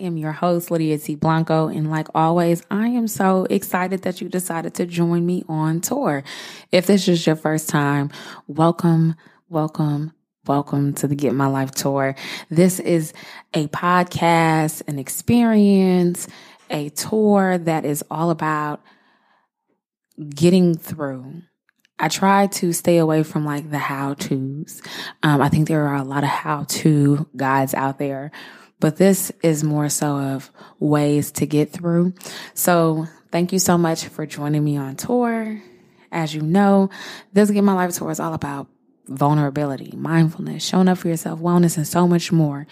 Am your host, Lydia T. Blanco. And like always, I am so excited that you decided to join me on tour. If this is your first time, welcome, welcome, welcome to the Get My Life tour. This is a podcast, an experience, a tour that is all about getting through. I try to stay away from like the how to's. Um, I think there are a lot of how to guides out there but this is more so of ways to get through. So thank you so much for joining me on tour. As you know, this Get My Life tour is all about vulnerability, mindfulness, showing up for yourself, wellness, and so much more.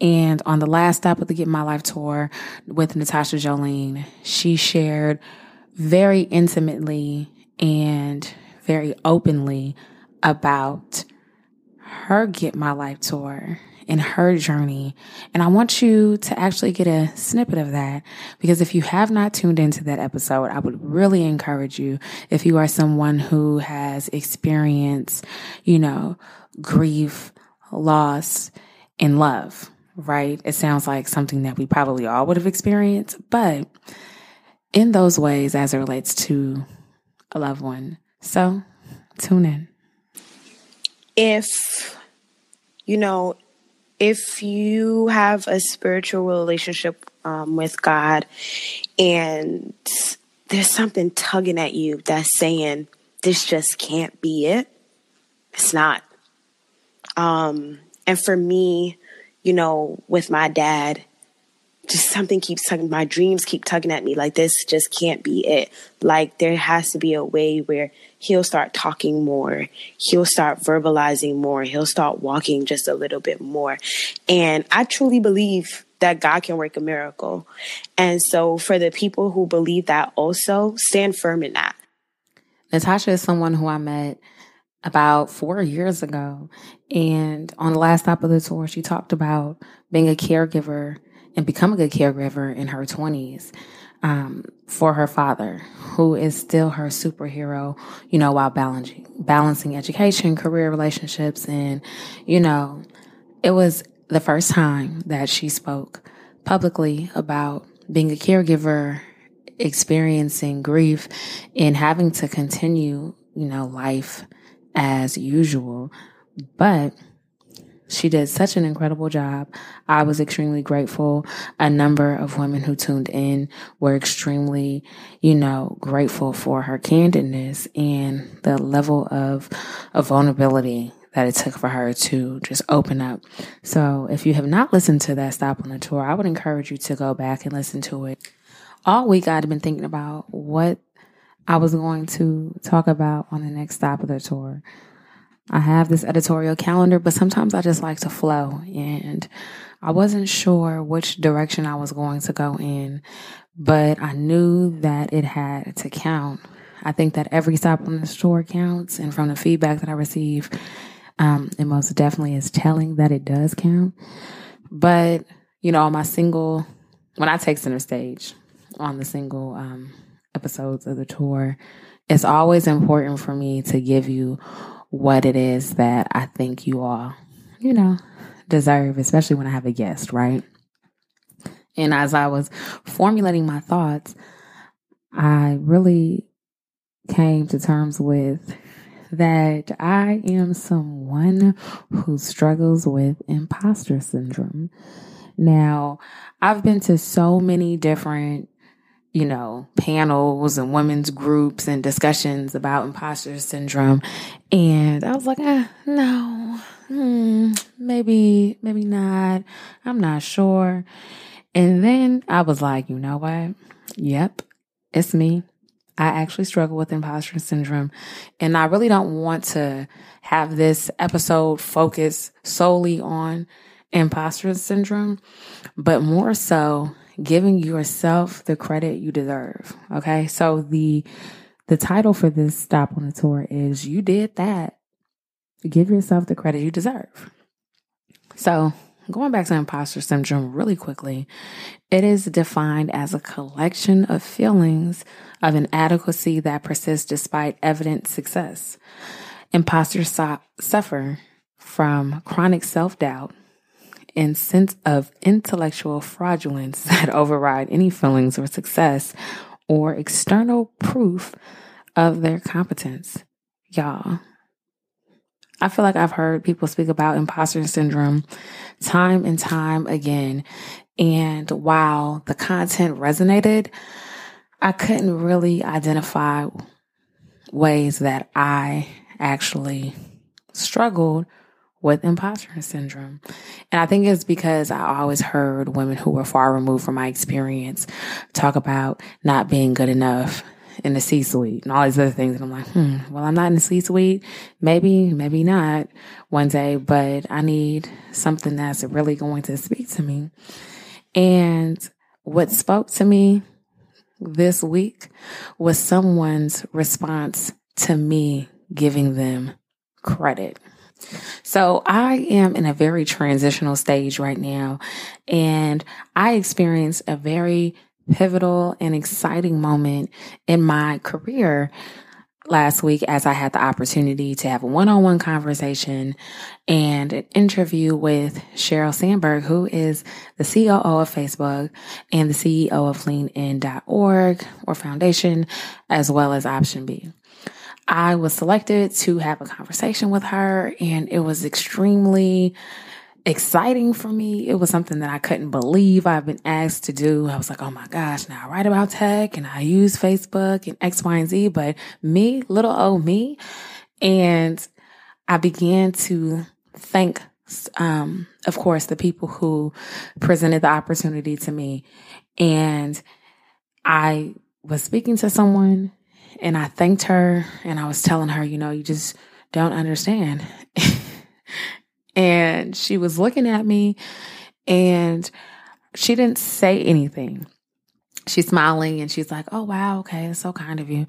And on the last stop of the Get My Life tour with Natasha Jolene, she shared very intimately and very openly about her Get My Life tour in her journey. And I want you to actually get a snippet of that because if you have not tuned into that episode, I would really encourage you if you are someone who has experienced, you know, grief, loss, and love, right? It sounds like something that we probably all would have experienced, but in those ways as it relates to a loved one. So tune in. If, you know, if you have a spiritual relationship um, with God and there's something tugging at you that's saying this just can't be it, it's not. Um, and for me, you know, with my dad, just something keeps tugging my dreams keep tugging at me. Like this just can't be it. Like there has to be a way where he'll start talking more. He'll start verbalizing more. He'll start walking just a little bit more. And i truly believe that god can work a miracle. And so for the people who believe that also stand firm in that. Natasha is someone who i met about four years ago. And on the last stop of the tour she talked about being a caregiver and become a good caregiver in her 20s um, for her father, who is still her superhero, you know, while balancing, balancing education, career relationships. And, you know, it was the first time that she spoke publicly about being a caregiver, experiencing grief, and having to continue, you know, life as usual. But she did such an incredible job. I was extremely grateful. A number of women who tuned in were extremely, you know, grateful for her candidness and the level of, of vulnerability that it took for her to just open up. So if you have not listened to that stop on the tour, I would encourage you to go back and listen to it. All week I'd been thinking about what I was going to talk about on the next stop of the tour. I have this editorial calendar, but sometimes I just like to flow. And I wasn't sure which direction I was going to go in, but I knew that it had to count. I think that every stop on the tour counts. And from the feedback that I receive, um, it most definitely is telling that it does count. But, you know, on my single, when I take center stage on the single um, episodes of the tour, it's always important for me to give you what it is that I think you all, you know, deserve, especially when I have a guest, right? And as I was formulating my thoughts, I really came to terms with that I am someone who struggles with imposter syndrome. Now, I've been to so many different you know, panels and women's groups and discussions about imposter syndrome. And I was like, ah, no, hmm, maybe, maybe not. I'm not sure. And then I was like, you know what? Yep, it's me. I actually struggle with imposter syndrome. And I really don't want to have this episode focus solely on imposter syndrome, but more so giving yourself the credit you deserve. Okay. So the, the title for this stop on the tour is You Did That. Give yourself the credit you deserve. So going back to imposter syndrome really quickly, it is defined as a collection of feelings of inadequacy that persists despite evident success. Imposters suffer from chronic self doubt and sense of intellectual fraudulence that override any feelings of success or external proof of their competence. Y'all, I feel like I've heard people speak about imposter syndrome time and time again. And while the content resonated, I couldn't really identify ways that I actually struggled with imposter syndrome. And I think it's because I always heard women who were far removed from my experience talk about not being good enough in the C suite and all these other things. And I'm like, hmm, well, I'm not in the C suite. Maybe, maybe not one day, but I need something that's really going to speak to me. And what spoke to me this week was someone's response to me giving them credit. So I am in a very transitional stage right now and I experienced a very pivotal and exciting moment in my career last week as I had the opportunity to have a one on one conversation and an interview with Sheryl Sandberg, who is the COO of Facebook and the CEO of leanin.org or foundation, as well as Option B. I was selected to have a conversation with her and it was extremely exciting for me. It was something that I couldn't believe I've been asked to do. I was like, oh my gosh, now I write about tech and I use Facebook and X, Y, and Z, but me, little old me. And I began to thank, um, of course, the people who presented the opportunity to me. And I was speaking to someone and I thanked her and I was telling her, you know, you just don't understand. and she was looking at me and she didn't say anything. She's smiling and she's like, "Oh wow, okay, it's so kind of you."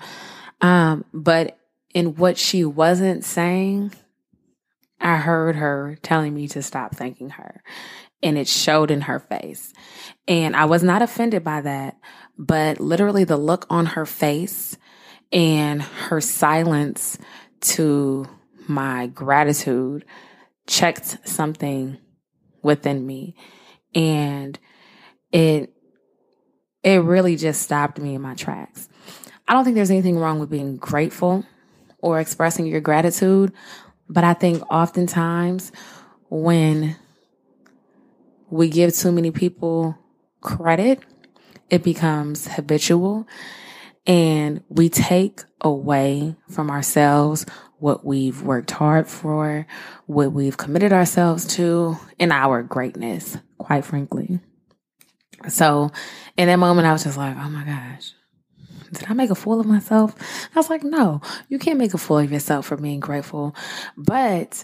Um, but in what she wasn't saying, I heard her telling me to stop thanking her, and it showed in her face. And I was not offended by that, but literally the look on her face and her silence to my gratitude checked something within me and it it really just stopped me in my tracks. I don't think there's anything wrong with being grateful or expressing your gratitude, but I think oftentimes when we give too many people credit, it becomes habitual and we take away from ourselves what we've worked hard for, what we've committed ourselves to, and our greatness, quite frankly. So in that moment, I was just like, oh my gosh, did I make a fool of myself? I was like, no, you can't make a fool of yourself for being grateful. But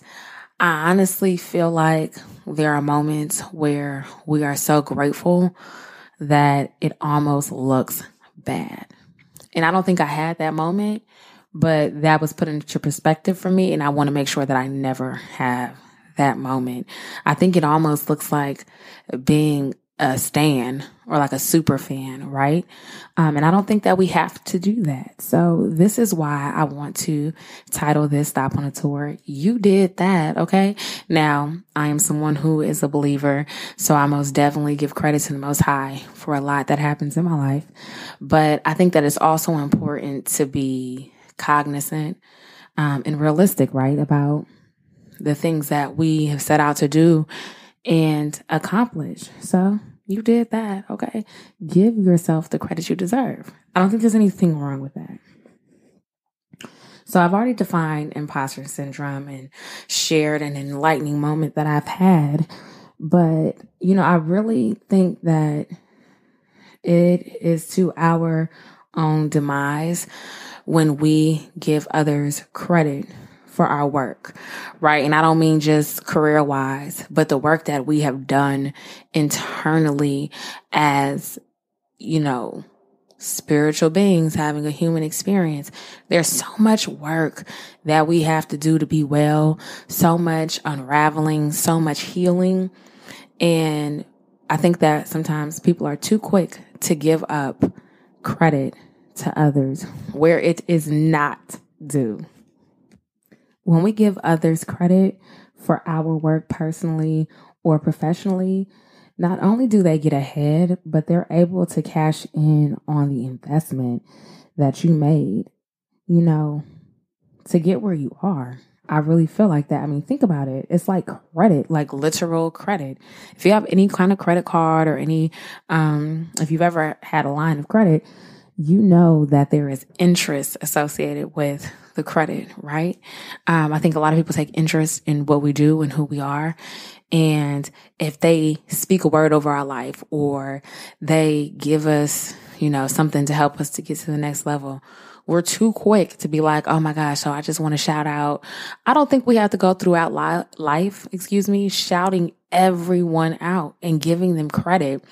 I honestly feel like there are moments where we are so grateful that it almost looks bad. And I don't think I had that moment but that was put into perspective for me. And I want to make sure that I never have that moment. I think it almost looks like being a stan or like a super fan, right? Um, and I don't think that we have to do that. So this is why I want to title this Stop on a Tour. You did that. Okay. Now I am someone who is a believer. So I most definitely give credit to the most high for a lot that happens in my life. But I think that it's also important to be cognizant um, and realistic, right? About the things that we have set out to do and accomplish. So you did that. Okay. Give yourself the credit you deserve. I don't think there's anything wrong with that. So I've already defined imposter syndrome and shared an enlightening moment that I've had. But, you know, I really think that it is to our own demise when we give others credit for our work, right? And I don't mean just career wise, but the work that we have done internally as, you know, spiritual beings having a human experience. There's so much work that we have to do to be well, so much unraveling, so much healing. And I think that sometimes people are too quick to give up credit to others where it is not due. When we give others credit for our work personally or professionally, not only do they get ahead, but they're able to cash in on the investment that you made, you know, to get where you are. I really feel like that. I mean, think about it. It's like credit, like literal credit. If you have any kind of credit card or any, um, if you've ever had a line of credit, you know that there is interest associated with the credit, right? Um, I think a lot of people take interest in what we do and who we are. And if they speak a word over our life or they give us, you know, something to help us to get to the next level, we're too quick to be like, oh my gosh, so I just want to shout out. I don't think we have to go throughout li- life, excuse me, shouting everyone out and giving them credit.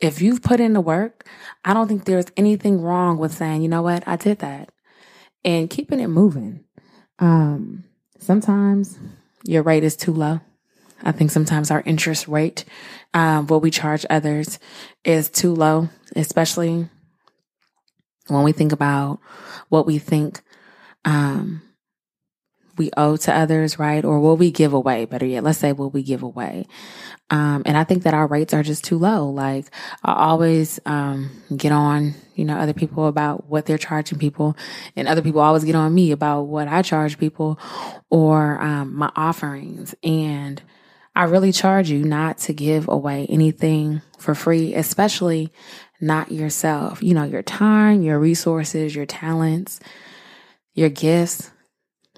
If you've put in the work, I don't think there's anything wrong with saying, you know what, I did that and keeping it moving. Um, sometimes your rate is too low. I think sometimes our interest rate, um, what we charge others is too low, especially when we think about what we think, um, we owe to others, right? Or what we give away, better yet, let's say what we give away. Um, and I think that our rates are just too low. Like I always, um, get on, you know, other people about what they're charging people and other people always get on me about what I charge people or, um, my offerings. And I really charge you not to give away anything for free, especially not yourself. You know, your time, your resources, your talents, your gifts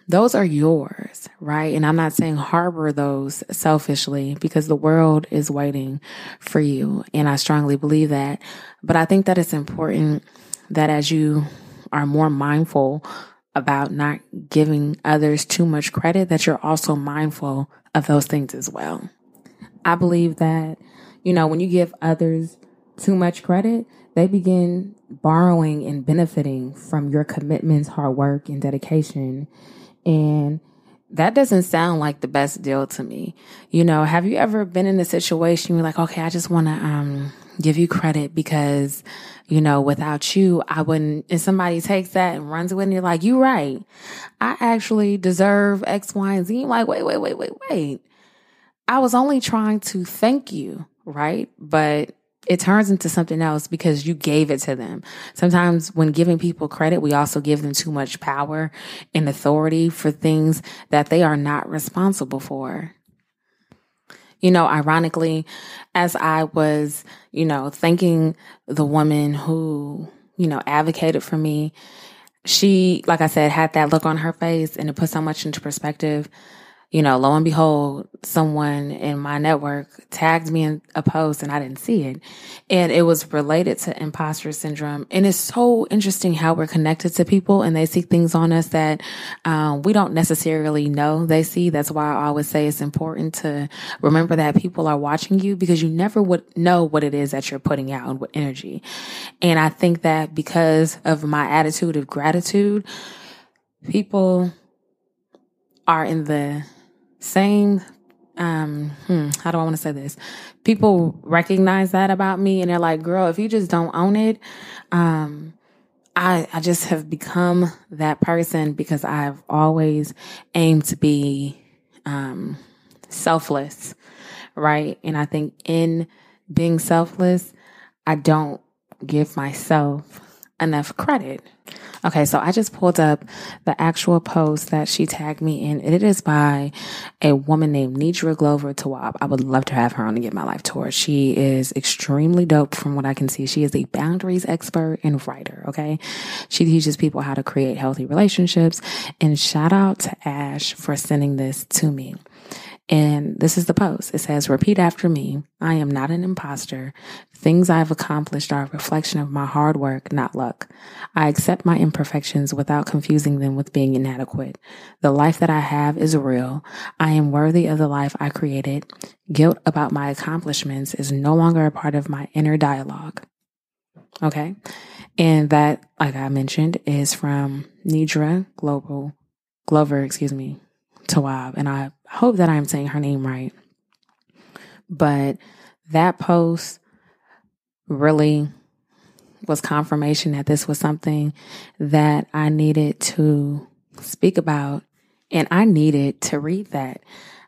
those are yours, right? And I'm not saying harbor those selfishly because the world is waiting for you. And I strongly believe that. But I think that it's important that as you are more mindful about not giving others too much credit, that you're also mindful of those things as well. I believe that, you know, when you give others too much credit, they begin borrowing and benefiting from your commitments, hard work, and dedication. And that doesn't sound like the best deal to me. You know, have you ever been in a situation you're like, okay, I just want to um, give you credit because, you know, without you, I wouldn't, and somebody takes that and runs it and you're like, you're right. I actually deserve X, Y, and Z. You're like, wait, wait, wait, wait, wait. I was only trying to thank you, right? But it turns into something else because you gave it to them. Sometimes when giving people credit, we also give them too much power and authority for things that they are not responsible for. You know, ironically, as I was, you know, thanking the woman who, you know, advocated for me, she, like I said, had that look on her face and it put so much into perspective you know, lo and behold, someone in my network tagged me in a post and I didn't see it. And it was related to imposter syndrome. And it's so interesting how we're connected to people and they see things on us that um, we don't necessarily know they see. That's why I always say it's important to remember that people are watching you because you never would know what it is that you're putting out and what energy. And I think that because of my attitude of gratitude, people are in the same um hmm, how do I want to say this? People recognize that about me and they're like, "Girl, if you just don't own it, um I I just have become that person because I've always aimed to be um selfless, right? And I think in being selfless, I don't give myself enough credit. Okay, so I just pulled up the actual post that she tagged me in. It is by a woman named Nedra Glover Tawwab. I would love to have her on to get my life tour. She is extremely dope from what I can see. She is a boundaries expert and writer. Okay. She teaches people how to create healthy relationships. And shout out to Ash for sending this to me. And this is the post. It says, repeat after me. I am not an imposter. Things I've accomplished are a reflection of my hard work, not luck. I accept my imperfections without confusing them with being inadequate. The life that I have is real. I am worthy of the life I created. Guilt about my accomplishments is no longer a part of my inner dialogue. Okay. And that, like I mentioned, is from Nedra Global, Glover, excuse me, Tawwab. And I hope that I'm saying her name right. But that post really was confirmation that this was something that I needed to speak about. And I needed to read that.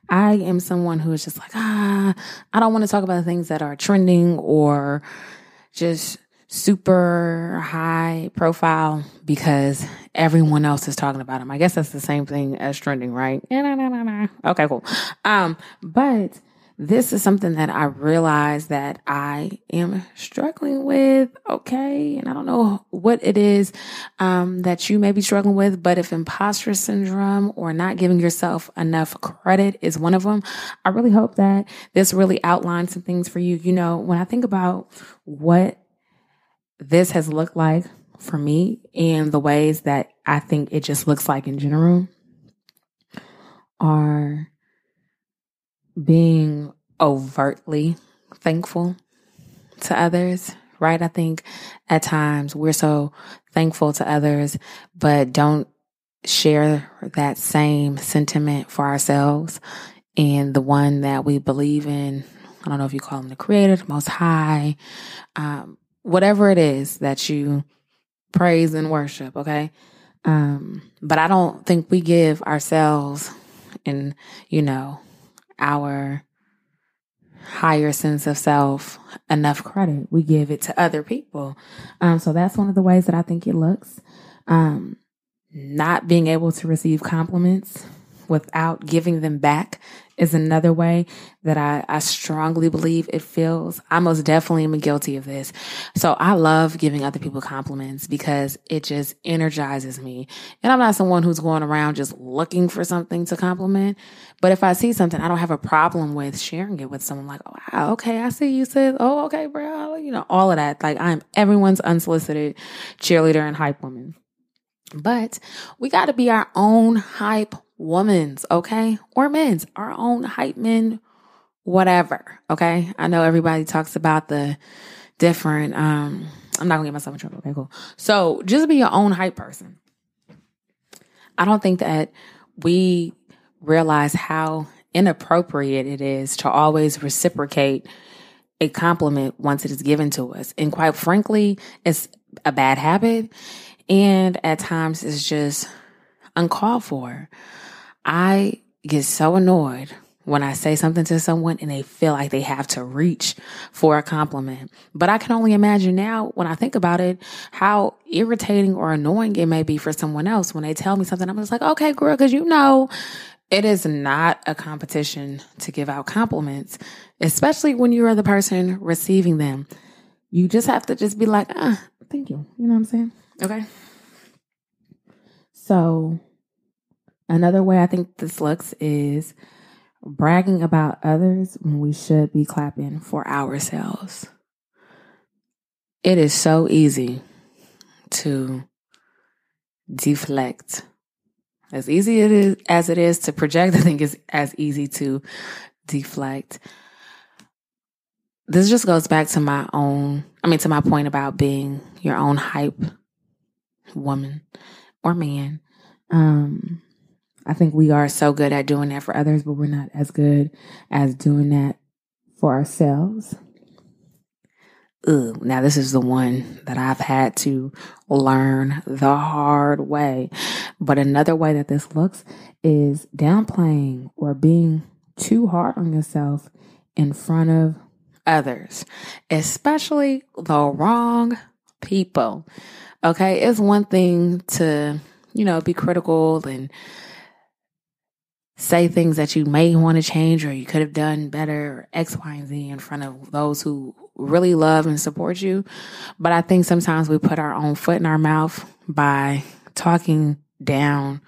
I am someone who is just like, ah, I don't want to talk about the things that are trending or just super high profile because everyone else is talking about him. I guess that's the same thing as trending, right? Okay, cool. Um, but this is something that I realize that I am struggling with. Okay. And I don't know what it is, um, that you may be struggling with, but if imposter syndrome or not giving yourself enough credit is one of them, I really hope that this really outlines some things for you. You know, when I think about what this has looked like for me and the ways that I think it just looks like in general are being overtly thankful to others, right? I think at times we're so thankful to others, but don't share that same sentiment for ourselves and the one that we believe in. I don't know if you call him the creator, the most high, um, whatever it is that you praise and worship, okay? Um, but I don't think we give ourselves and, you know, our higher sense of self enough credit. We give it to other people. Um, so that's one of the ways that I think it looks. Um, not being able to receive compliments without giving them back is another way that I, I strongly believe it feels. I most definitely am guilty of this. So I love giving other people compliments because it just energizes me. And I'm not someone who's going around just looking for something to compliment. But if I see something, I don't have a problem with sharing it with someone like, oh, wow, okay, I see you said, oh, okay, bro. You know, all of that. Like I'm everyone's unsolicited cheerleader and hype woman. But we got to be our own hype woman's, okay? Or men's, our own hype men, whatever, okay? I know everybody talks about the different, um, I'm not gonna get myself in trouble. Okay, cool. So just be your own hype person. I don't think that we realize how inappropriate it is to always reciprocate a compliment once it is given to us. And quite frankly, it's a bad habit. And at times it's just uncalled for. I get so annoyed when I say something to someone and they feel like they have to reach for a compliment. But I can only imagine now when I think about it, how irritating or annoying it may be for someone else when they tell me something. I'm just like, okay, girl, cause you know, it is not a competition to give out compliments, especially when you are the person receiving them. You just have to just be like, ah, thank you. You know what I'm saying? Okay. So Another way I think this looks is bragging about others when we should be clapping for ourselves. It is so easy to deflect. As easy it is, as it is to project, I think it's as easy to deflect. This just goes back to my own, I mean, to my point about being your own hype woman or man. Um, I think we are so good at doing that for others, but we're not as good as doing that for ourselves. Ugh, now this is the one that I've had to learn the hard way. But another way that this looks is downplaying or being too hard on yourself in front of others, especially the wrong people. Okay. It's one thing to, you know, be critical and say things that you may want to change or you could have done better X, Y, and Z in front of those who really love and support you. But I think sometimes we put our own foot in our mouth by talking down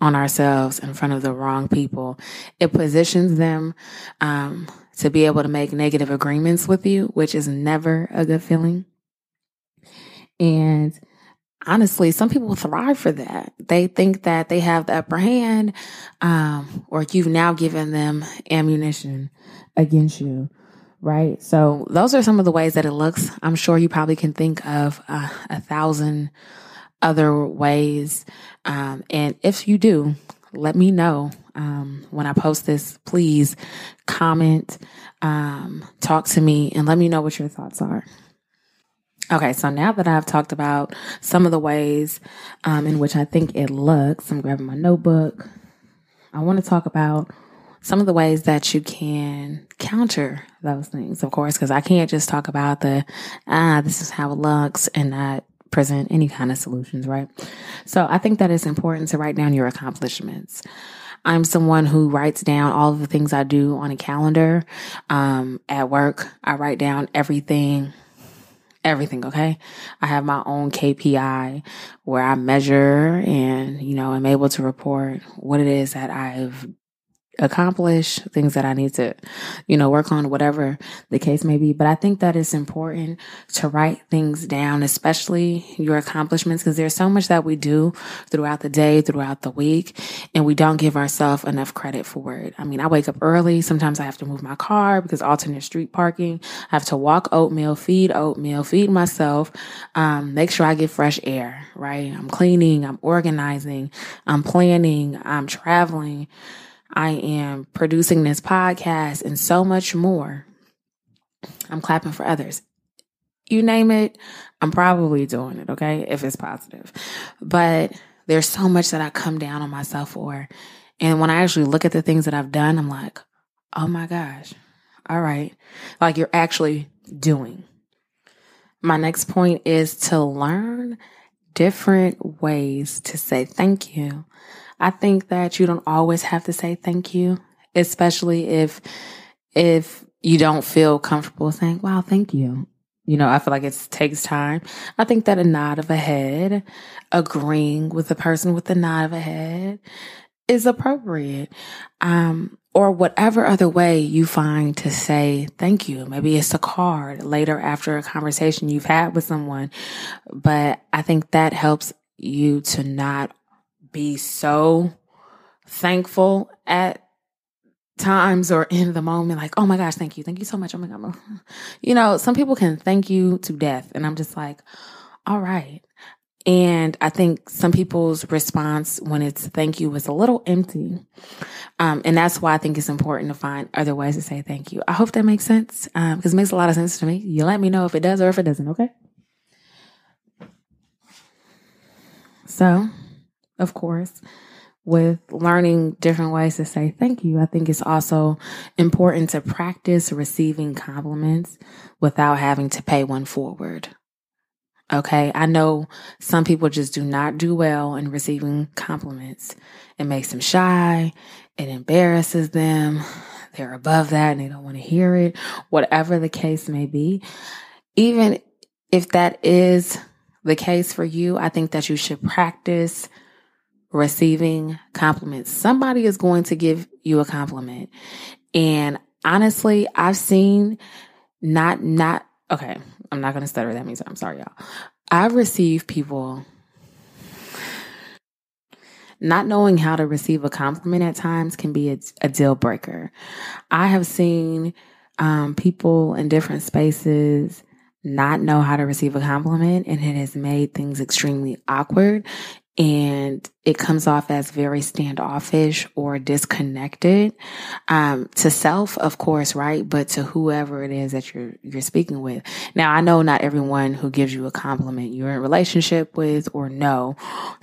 on ourselves in front of the wrong people, it positions them um, to be able to make negative agreements with you, which is never a good feeling. And honestly, some people thrive for that. They think that they have the upper hand, um, or you've now given them ammunition against you. Right. So those are some of the ways that it looks. I'm sure you probably can think of uh, a thousand other ways. Um, and if you do, let me know um, when I post this. Please comment, um, talk to me, and let me know what your thoughts are. Okay, so now that I've talked about some of the ways um, in which I think it looks, I'm grabbing my notebook. I want to talk about some of the ways that you can counter those things, of course, because I can't just talk about the, ah, this is how it looks and not present any kind of solutions, right? So I think that it's important to write down your accomplishments. I'm someone who writes down all of the things I do on a calendar. Um, at work, I write down everything everything. Okay. I have my own KPI where I measure and, you know, I'm able to report what it is that I've accomplish, things that I need to, you know, work on, whatever the case may be. But I think that it's important to write things down, especially your accomplishments, because there's so much that we do throughout the day, throughout the week, and we don't give ourselves enough credit for it. I mean, I wake up early. Sometimes I have to move my car because alternate street parking. I have to walk oatmeal, feed oatmeal, feed myself, um, make sure I get fresh air, right? I'm cleaning, I'm organizing, I'm planning, I'm traveling. I am producing this podcast and so much more. I'm clapping for others. You name it, I'm probably doing it, okay? If it's positive. But there's so much that I come down on myself for. And when I actually look at the things that I've done, I'm like, oh my gosh, all right. Like you're actually doing. My next point is to learn different ways to say thank you. I think that you don't always have to say thank you, especially if, if you don't feel comfortable saying, wow, thank you. You know, I feel like it takes time. I think that a nod of a head, agreeing with the person with the nod of a head is appropriate. Um, or whatever other way you find to say thank you. Maybe it's a card later after a conversation you've had with someone. But I think that helps you to not be so thankful at times or in the moment, like, oh my gosh, thank you. Thank you so much. Oh my God. You know, some people can thank you to death. And I'm just like, all right. And I think some people's response when it's thank you is a little empty. Um, and that's why I think it's important to find other ways to say thank you. I hope that makes sense because um, it makes a lot of sense to me. You let me know if it does or if it doesn't, okay? So of course, with learning different ways to say thank you, I think it's also important to practice receiving compliments without having to pay one forward. Okay. I know some people just do not do well in receiving compliments. It makes them shy. It embarrasses them. They're above that and they don't want to hear it. Whatever the case may be. Even if that is the case for you, I think that you should practice receiving compliments. Somebody is going to give you a compliment. And honestly, I've seen not, not, okay, I'm not going to stutter. That means I'm sorry, y'all. I've received people not knowing how to receive a compliment at times can be a, a deal breaker. I have seen um, people in different spaces not know how to receive a compliment and it has made things extremely awkward and it comes off as very standoffish or disconnected um, to self, of course, right? But to whoever it is that you're you're speaking with. Now, I know not everyone who gives you a compliment you're in relationship with or know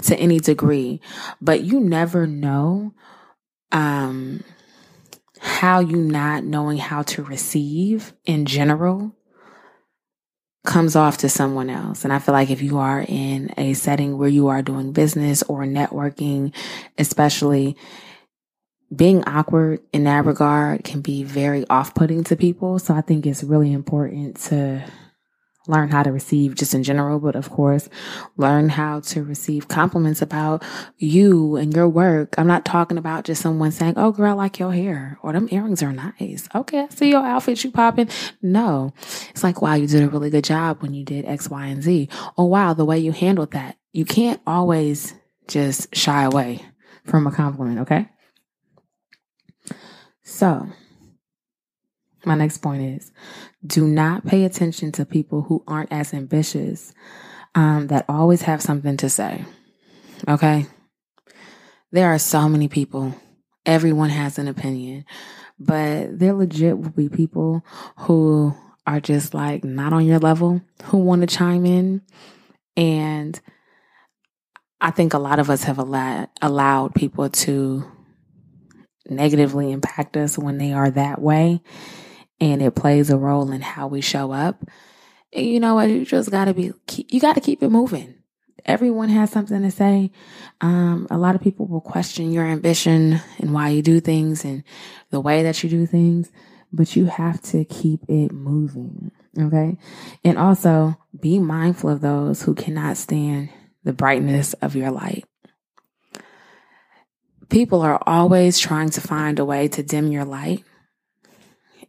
to any degree, but you never know um, how you not knowing how to receive in general comes off to someone else. And I feel like if you are in a setting where you are doing business or networking, especially being awkward in that regard can be very off putting to people. So I think it's really important to learn how to receive just in general, but of course, learn how to receive compliments about you and your work. I'm not talking about just someone saying, Oh, girl, I like your hair or them earrings are nice. Okay. I see your outfit you popping. No, it's like, wow, you did a really good job when you did X, Y, and Z. Oh, wow, the way you handled that. You can't always just shy away from a compliment. Okay. So my next point is do not pay attention to people who aren't as ambitious, um, that always have something to say. Okay. There are so many people. Everyone has an opinion, but there legit will be people who are just like not on your level who want to chime in. And I think a lot of us have allowed, allowed people to negatively impact us when they are that way and it plays a role in how we show up. You know what? You just got to be, you got to keep it moving. Everyone has something to say. Um, a lot of people will question your ambition and why you do things and the way that you do things, but you have to keep it moving. Okay. And also be mindful of those who cannot stand the brightness of your light. People are always trying to find a way to dim your light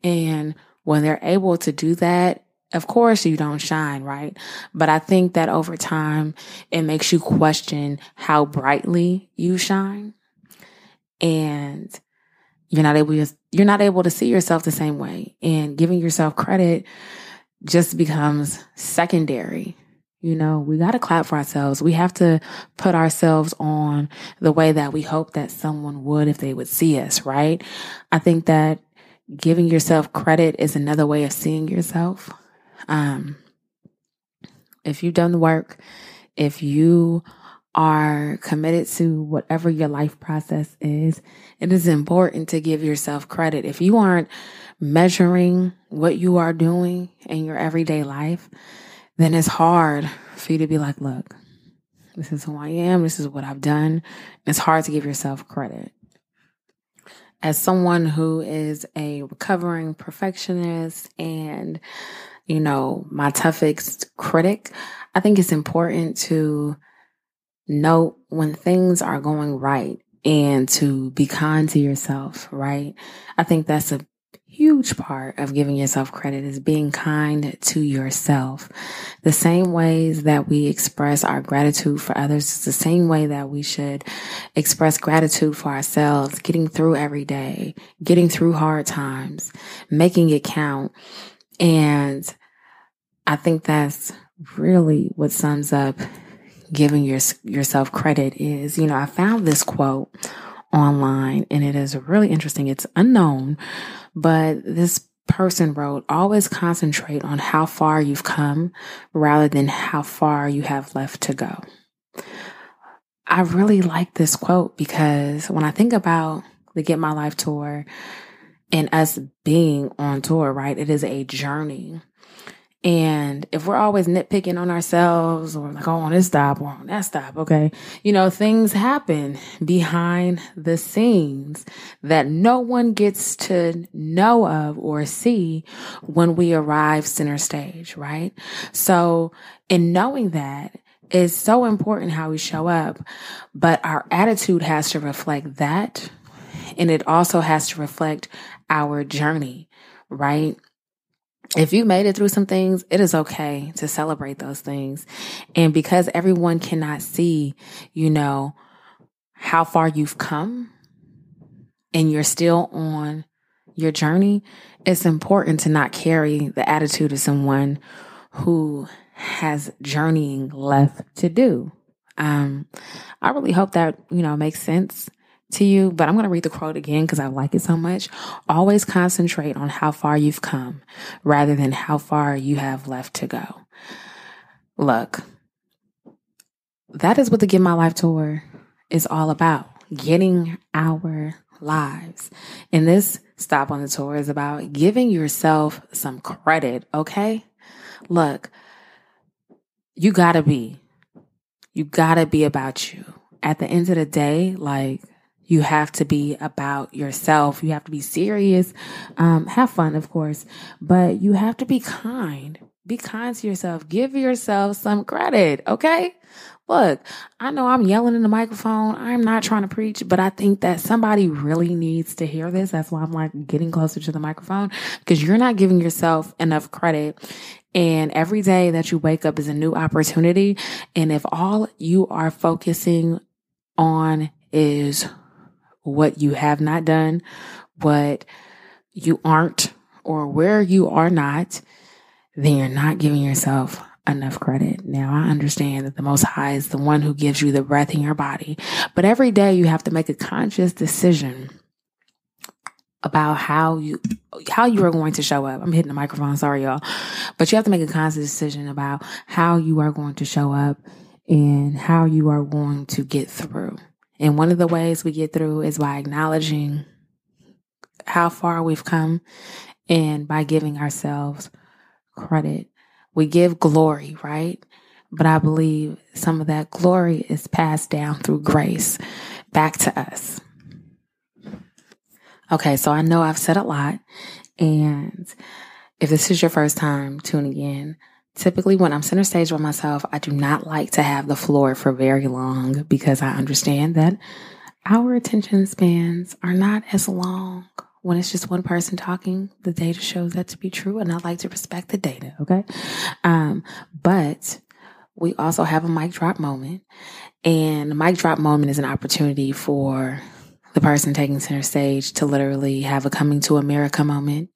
and when they're able to do that, of course you don't shine, right? But I think that over time, it makes you question how brightly you shine. And you're not able to, you're not able to see yourself the same way. And giving yourself credit just becomes secondary. You know, we got to clap for ourselves. We have to put ourselves on the way that we hope that someone would if they would see us, right? I think that giving yourself credit is another way of seeing yourself. Um, if you've done the work, if you are committed to whatever your life process is, it is important to give yourself credit. If you aren't measuring what you are doing in your everyday life, then it's hard for you to be like, look, this is who I am. This is what I've done. It's hard to give yourself credit as someone who is a recovering perfectionist and, you know, my toughest critic, I think it's important to note when things are going right and to be kind to yourself, right? I think that's a huge part of giving yourself credit is being kind to yourself. The same ways that we express our gratitude for others is the same way that we should express gratitude for ourselves, getting through every day, getting through hard times, making it count. And I think that's really what sums up giving your, yourself credit is, you know, I found this quote online and it is really interesting. It's unknown, but this person wrote, always concentrate on how far you've come rather than how far you have left to go. I really like this quote because when I think about the Get My Life tour and us being on tour, right, it is a journey. And if we're always nitpicking on ourselves or like, oh, on this stop or on that stop, okay, you know, things happen behind the scenes that no one gets to know of or see when we arrive center stage, right? So in knowing that, it's so important how we show up, but our attitude has to reflect that. And it also has to reflect our journey, right? If you made it through some things, it is okay to celebrate those things. And because everyone cannot see, you know, how far you've come and you're still on your journey, it's important to not carry the attitude of someone who has journeying left to do. Um, I really hope that, you know, makes sense to you, but I'm going to read the quote again because I like it so much. Always concentrate on how far you've come rather than how far you have left to go. Look, that is what the Get My Life tour is all about getting our lives. And this stop on the tour is about giving yourself some credit, okay? Look, you gotta be, you gotta be about you. At the end of the day, like, you have to be about yourself. You have to be serious. Um, have fun, of course, but you have to be kind. Be kind to yourself. Give yourself some credit, okay? Look, I know I'm yelling in the microphone. I'm not trying to preach, but I think that somebody really needs to hear this. That's why I'm like getting closer to the microphone because you're not giving yourself enough credit. And every day that you wake up is a new opportunity. And if all you are focusing on is what you have not done, what you aren't, or where you are not, then you're not giving yourself enough credit. Now, I understand that the Most High is the one who gives you the breath in your body, but every day you have to make a conscious decision about how you how you are going to show up. I'm hitting the microphone, sorry y'all. But you have to make a conscious decision about how you are going to show up and how you are going to get through. And one of the ways we get through is by acknowledging how far we've come and by giving ourselves credit. We give glory, right? But I believe some of that glory is passed down through grace back to us. Okay, so I know I've said a lot. And if this is your first time tuning in, typically when I'm center stage by myself, I do not like to have the floor for very long because I understand that our attention spans are not as long when it's just one person talking, the data shows that to be true, and I like to respect the data, okay? Um, but we also have a mic drop moment, and mic drop moment is an opportunity for the person taking center stage to literally have a coming to America moment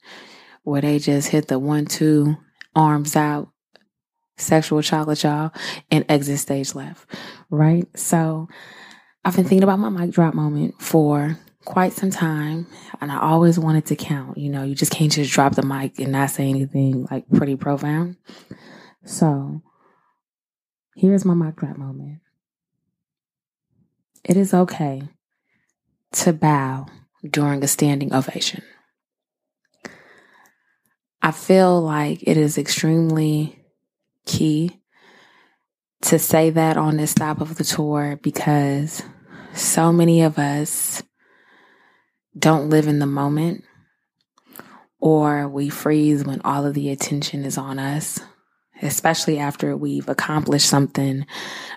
where they just hit the one, two, arms out, sexual chocolate, y'all, and exit stage left, right? So I've been thinking about my mic drop moment for quite some time and I always wanted to count. You know, you just can't just drop the mic and not say anything like pretty profound. So here's my mic drop moment. It is okay to bow during a standing ovation. I feel like it is extremely key to say that on this stop of the tour because so many of us don't live in the moment or we freeze when all of the attention is on us, especially after we've accomplished something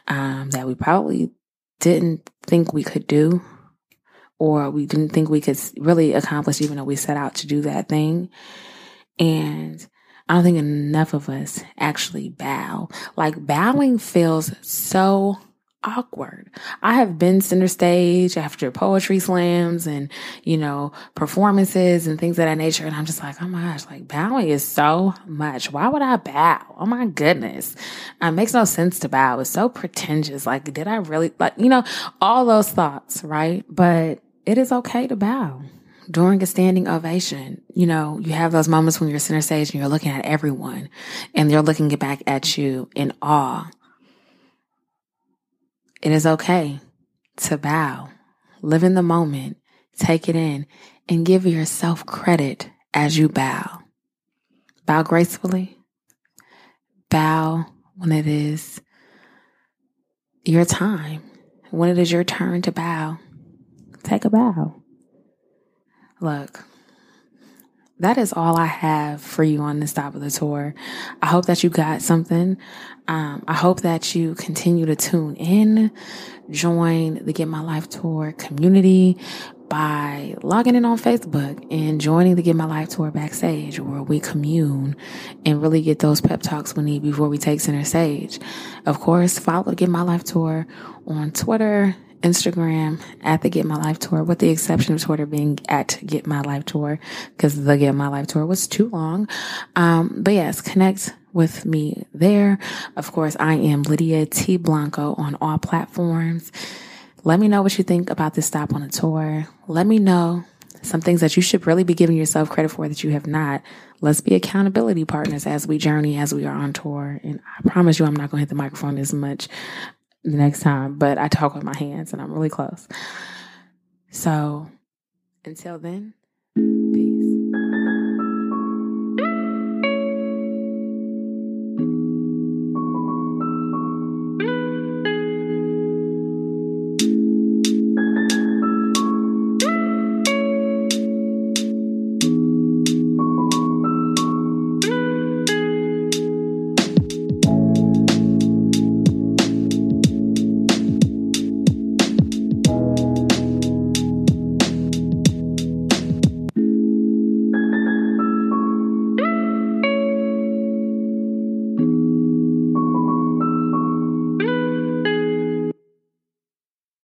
um, that we probably didn't think we could do or we didn't think we could really accomplish even though we set out to do that thing. And I don't think enough of us actually bow. Like bowing feels so awkward. I have been center stage after poetry slams and, you know, performances and things of that nature. And I'm just like, oh my gosh, like bowing is so much. Why would I bow? Oh my goodness. It makes no sense to bow. It's so pretentious. Like, did I really, like, you know, all those thoughts, right? But it is okay to bow during a standing ovation. You know, you have those moments when you're center stage and you're looking at everyone and they're looking back at you in awe it is okay to bow, live in the moment, take it in, and give yourself credit as you bow. Bow gracefully. Bow when it is your time. When it is your turn to bow, take a bow. Look, that is all I have for you on this stop of the tour. I hope that you got something. Um, I hope that you continue to tune in, join the Get My Life Tour community by logging in on Facebook and joining the Get My Life Tour backstage where we commune and really get those pep talks we need before we take center stage. Of course, follow the Get My Life Tour on Twitter, Instagram at the Get My Life Tour, with the exception of Twitter being at Get My Life Tour, because the Get My Life Tour was too long. Um, but yes, connect with me there. Of course, I am Lydia T. Blanco on all platforms. Let me know what you think about this stop on the tour. Let me know some things that you should really be giving yourself credit for that you have not. Let's be accountability partners as we journey, as we are on tour. And I promise you, I'm not going to hit the microphone as much the next time, but I talk with my hands and I'm really close. So until then,